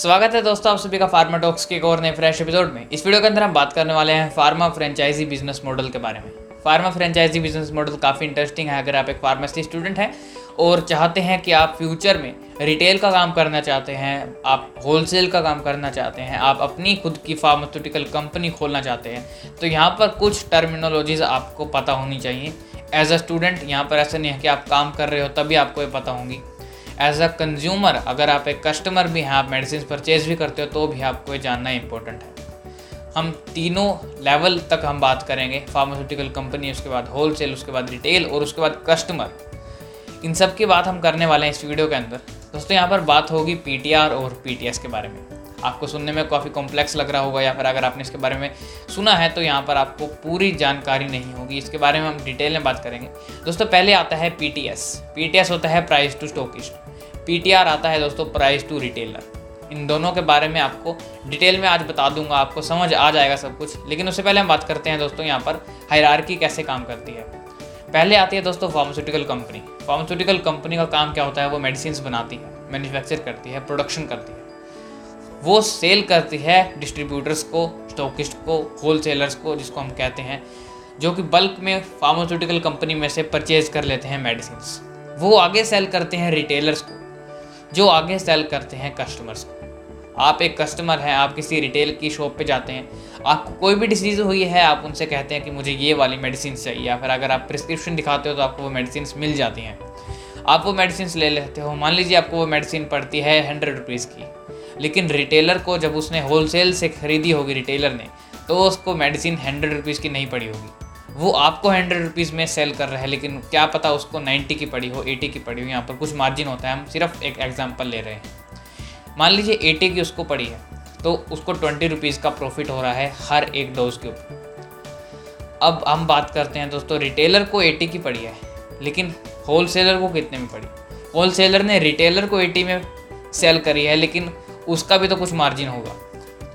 स्वागत है दोस्तों आप सभी का फार्मा टॉक्स के एक और नए फ्रेश एपिसोड में। इस वीडियो के अंदर हम बात करने वाले हैं फार्मा फ्रेंचाइजी बिज़नेस मॉडल के बारे में। फार्मा फ्रेंचाइजी बिज़नेस मॉडल काफ़ी इंटरेस्टिंग है, अगर आप एक फार्मेसी स्टूडेंट हैं और चाहते हैं कि आप फ्यूचर में रिटेल का काम करना चाहते हैं, आप होलसेल का काम करना चाहते हैं, आप अपनी खुद की फार्मास्यूटिकल कंपनी खोलना चाहते हैं तो यहाँ पर कुछ टर्मिनोलॉजीज आपको पता होनी चाहिए। एज अ स्टूडेंट यहाँ पर ऐसा नहीं है कि आप काम कर रहे हो तभी आपको ये पता होंगी। एज अ कंज्यूमर अगर आप एक कस्टमर भी हैं, आप मेडिसिन परचेज भी करते हो तो भी आपको ये जानना इंपॉर्टेंट है। हम तीनों लेवल तक हम बात करेंगे फार्मास्यूटिकल कंपनी उसके बाद होलसेल उसके बाद रिटेल और उसके बाद कस्टमर इन सब की बात हम करने वाले हैं इस वीडियो के अंदर। दोस्तों, यहाँ पर बात होगी पी और पी के बारे में। आपको सुनने में काफ़ी कॉम्प्लेक्स लग रहा होगा या फिर अगर आपने इसके बारे में सुना है तो यहाँ पर आपको पूरी जानकारी नहीं होगी। इसके बारे में हम डिटेल में बात करेंगे। दोस्तों, पहले आता है पी टी होता है प्राइस टू स्टोकिस्ट पी आता है दोस्तों प्राइस टू रिटेलर इन दोनों के बारे में आपको डिटेल में आज बता दूँगा, आपको समझ आ जाएगा सब कुछ। लेकिन उससे पहले हम बात करते हैं दोस्तों, यहाँ पर हायरार्की कैसे काम करती है। पहले आती है दोस्तों फार्मास्यूटिकल कंपनी फार्मास्यूटिकल कंपनी का काम क्या होता है? वो मेडिसिन बनाती है मैन्युफैक्चर करती है प्रोडक्शन करती है। वो सेल करती है डिस्ट्रीब्यूटर्स को स्टॉकिस्ट को होलसेलर्स को, जिसको हम कहते हैं, जो कि बल्क में फार्मास्यूटिकल कंपनी में से परचेज कर लेते हैं मेडिसिन वो आगे सेल करते हैं रिटेलर्स को, जो आगे सेल करते हैं कस्टमर्स को। आप एक कस्टमर हैं, आप किसी रिटेल की शॉप पे जाते हैं, आपको कोई भी डिसीज़ हुई है, आप उनसे कहते हैं कि मुझे ये वाली मेडिसिन चाहिए, या फिर अगर आप प्रिस्क्रिप्शन दिखाते हो तो आपको वो मेडिसिन मिल जाती हैं। आप वो मेडिसिन ले लेते हो, मान लीजिए आपको वो मेडिसिन पड़ती है हंड्रेड रुपीज़ की। लेकिन रिटेलर को जब उसने होलसेल से ख़रीदी होगी रिटेलर ने तो उसको मेडिसिन हंड्रेड रुपीज़ की नहीं पड़ी होगी। वो आपको हंड्रेड रुपीज़ में सेल कर रहा है, लेकिन क्या पता उसको नाइन्टी की पड़ी हो एटी की पड़ी हो, यहाँ पर कुछ मार्जिन होता है, हम सिर्फ़ एक एग्ज़ाम्पल ले रहे हैं। मान लीजिए एटी की उसको पड़ी है तो उसको ट्वेंटी रुपीज़ का प्रॉफिट हो रहा है हर एक डोज के ऊपर। अब हम बात करते हैं दोस्तों रिटेलर को एटी की पड़ी है, लेकिन होलसेलर को कितने में पड़ी? होलसेलर ने रिटेलर को एटी में सेल करी है, लेकिन उसका भी तो कुछ मार्जिन होगा।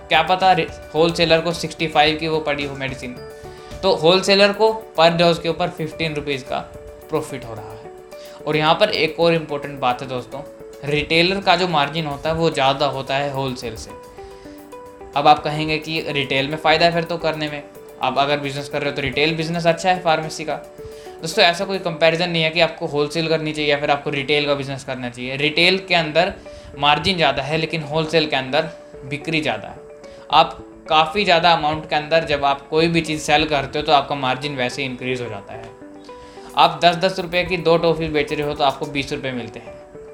क्या पता होल सेलर को सिक्सटी फाइव की वो पड़ी हो मेडिसिन तो होल सेलर को पर डोज के ऊपर फिफ्टीन रुपीज़ का प्रॉफिट हो रहा है। और यहाँ पर एक और इम्पोर्टेंट बात है दोस्तों रिटेलर का जो मार्जिन होता है वो ज़्यादा होता है होल सेल से। अब आप कहेंगे कि रिटेल में फ़ायदा है फिर तो करने में। आप अगर बिज़नेस कर रहे हो तो रिटेल बिज़नेस अच्छा है फार्मेसी का। दोस्तों, ऐसा कोई कंपैरिजन नहीं है कि आपको होलसेल करनी चाहिए या फिर आपको रिटेल का बिज़नेस करना चाहिए। रिटेल के अंदर मार्जिन ज़्यादा है, लेकिन होलसेल के अंदर बिक्री ज़्यादा है। आप काफ़ी ज़्यादा अमाउंट के अंदर जब आप कोई भी चीज़ सेल करते हो तो आपका मार्जिन वैसे ही इंक्रीज़ हो जाता है। आप दस दस रुपये की दो टॉफ़ी बेच रहे हो तो आपको बीस रुपये मिलते हैं।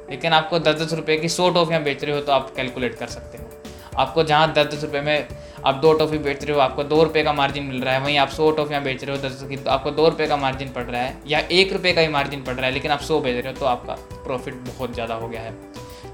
लेकिन आपको दस दस रुपये की सौ टॉफ़ियाँ बेच रहे हो तो आप कैलकुलेट कर सकते हो। आपको जहाँ दस दस रुपये में आप दो टॉफ़ी बेच रहे हो, आपको दो रुपये का मार्जिन मिल रहा है। वहीं आप सौ टॉफ़ियाँ बेच रहे हो दस की तो आपको दो रुपये का मार्जिन पड़ रहा है या एक रुपये का ही मार्जिन पड़ रहा है, लेकिन आप सौ बेच रहे हो तो आपका प्रॉफिट बहुत ज़्यादा हो गया है।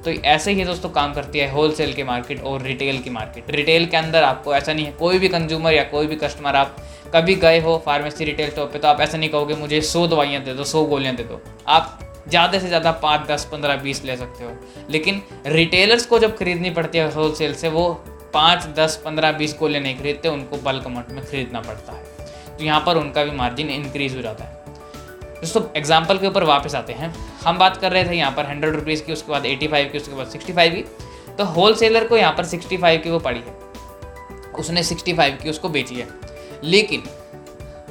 तो ऐसे ही दोस्तों काम करती है होलसेल की मार्केट और रिटेल की मार्केट रिटेल के अंदर आपको ऐसा नहीं है, कोई भी कंज्यूमर या कोई भी कस्टमर आप कभी गए हो फार्मेसी रिटेल शॉप पे तो आप ऐसा नहीं कहोगे, मुझे सौ दवाइयाँ दे दो, सौ गोलियाँ दे दो। आप ज़्यादा से ज़्यादा पाँच, दस, पंद्रह, बीस ले सकते हो। लेकिन रिटेलर्स को जब खरीदनी पड़ती है होलसेल से, वो पाँच, दस, पंद्रह, बीस गोलियाँ नहीं खरीदते उनको बल्क अमाउंट में खरीदना पड़ता है। तो यहाँ पर उनका भी मार्जिन इंक्रीज हो जाता है। दोस्तों एग्ज़ाम्पल के ऊपर वापस आते हैं। हम बात कर रहे थे यहाँ पर हंड्रेड रुपीज़ की, उसके बाद एटी फाइव की, उसके बाद सिक्सटी फाइव की। तो होल सेलर को यहाँ पर सिक्सटी फाइव की वो पड़ी है। उसने सिक्सटी फाइव की, उसको बेची है लेकिन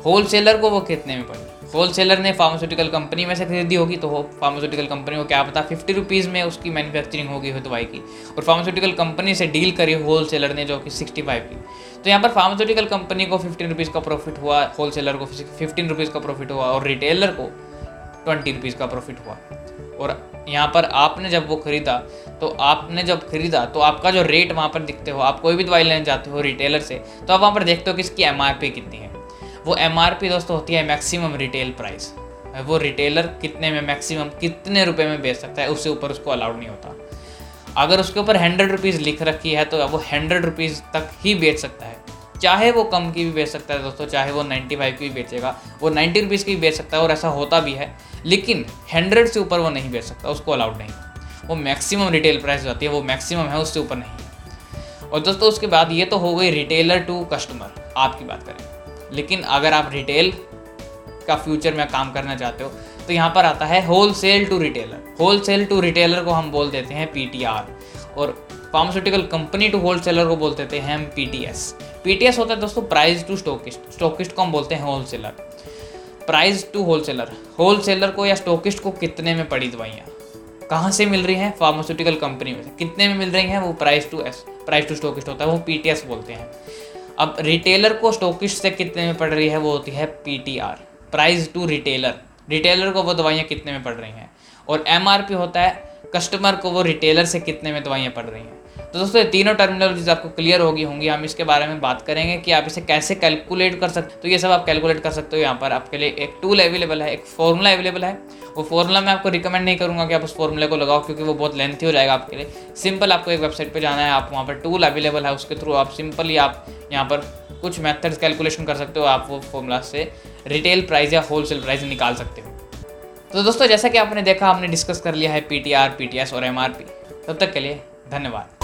होल सेलर को वो कितने में पड़ी? होल सेलर ने फार्मास्यूटिकल कंपनी में से खरीदी होगी तो फार्मास्यूटिकल कंपनी को क्या पता फिफ्टी रुपीज़ में उसकी मैन्युफैक्चरिंग होगी हो दवाई की। और फार्मास्यूटिकल कंपनी से डील करी होल सेलर ने जो कि सिक्सटी फाइव की। तो यहाँ पर फार्मास्यूटिकल कंपनी को फिफ्टीन रुपीज़ का प्रॉफिट हुआ होल सेलर को फिफ्टीन रुपीज़ का प्रॉफिट हुआ, और रिटेलर को ट्वेंटी रुपीज़ का प्रॉफिट हुआ। और यहाँ पर आपने जब वो खरीदा तो आपने जब खरीदा तो आपका जो रेट वहाँ पर दिखते हो, आप कोई भी दवाई लेने जाते हो रिटेलर से तो आप वहाँ पर देखते हो कि इसकी एम कितनी है। वो एमआरपी दोस्तों होती है मैक्सिमम रिटेल प्राइस वो रिटेलर कितने में मैक्सिमम कितने रुपए में बेच सकता है, उससे ऊपर उसको अलाउड नहीं होता। अगर उसके ऊपर हंड्रेड रुपीज़ लिख रखी है तो वो हंड्रेड रुपीज़ तक ही बेच सकता है। चाहे वो कम की भी बेच सकता है दोस्तों, चाहे वो नाइन्टी फाइव की भी बेचेगा, वो नाइन्टी रुपीज़ की भी बेच सकता है और ऐसा होता भी है, लेकिन हंड्रेड से ऊपर वो नहीं बेच सकता, उसको अलाउड नहीं। वो मैक्सिमम रिटेल प्राइस जाती है, वो मैक्सिमम है, उससे ऊपर नहीं। और दोस्तों, उसके बाद ये तो हो गई रिटेलर टू कस्टमर आपकी बात करें। लेकिन अगर आप रिटेल का फ्यूचर में काम करना चाहते हो तो यहाँ पर आता है wholesale to retailer wholesale to retailer को हम बोल देते हैं पीटीआर और pharmaceutical company to wholesaler को बोलते थे हम पी टी होता है दोस्तों प्राइस टू स्टोकिस्ट स्टोकिस्ट को हम बोलते हैं wholesaler price to wholesaler wholesaler को या स्टोकिस्ट को कितने में पड़ी दवाइयाँ? कहाँ से मिल रही हैं? फार्मास्यूटिकल कंपनी में कितने में मिल रही हैं? वो price to S price to stockist होता है, वो पी टी एस बोलते हैं. अब रिटेलर को स्टोकिस्ट से कितने में पड़ रही है वो होती है P T R price to retailer retailer को वो दवाइयाँ कितने में पड़ रही हैं? और एम आर पी होता है कस्टमर को वो रिटेलर से कितने में दवाइयाँ पड़ रही हैं? तो दोस्तों, ये तीनों टर्मिनोलॉजीज आपको क्लियर होगी, होंगी। हम इसके बारे में बात करेंगे कि आप इसे कैसे कैलकुलेट कर सकते तो ये सब आप कैलकुलेट कर सकते हो यहाँ पर। आपके लिए एक टूल अवेलेबल है, एक फॉर्मूला अवेलेबल है। वो फॉर्मूला मैं आपको रिकमेंड नहीं करूँगा कि आप उस फॉर्मूले को लगाओ, क्योंकि वो बहुत लेंथी हो जाएगा आपके लिए। सिंपल आपको एक वेबसाइट पर जाना है, आप वहाँ पर टूल अवेलेबल है, उसके थ्रू आप सिंपली आप यहाँ पर कुछ मेथड्स कैलकुलेशन कर सकते हो, आप वो फॉर्मूला से रिटेल प्राइस या होलसेल प्राइस निकाल सकते हो। तो दोस्तों, जैसा कि आपने देखा, हमने डिस्कस कर लिया है P T R P T S और एम आर पी तब तक के लिए धन्यवाद।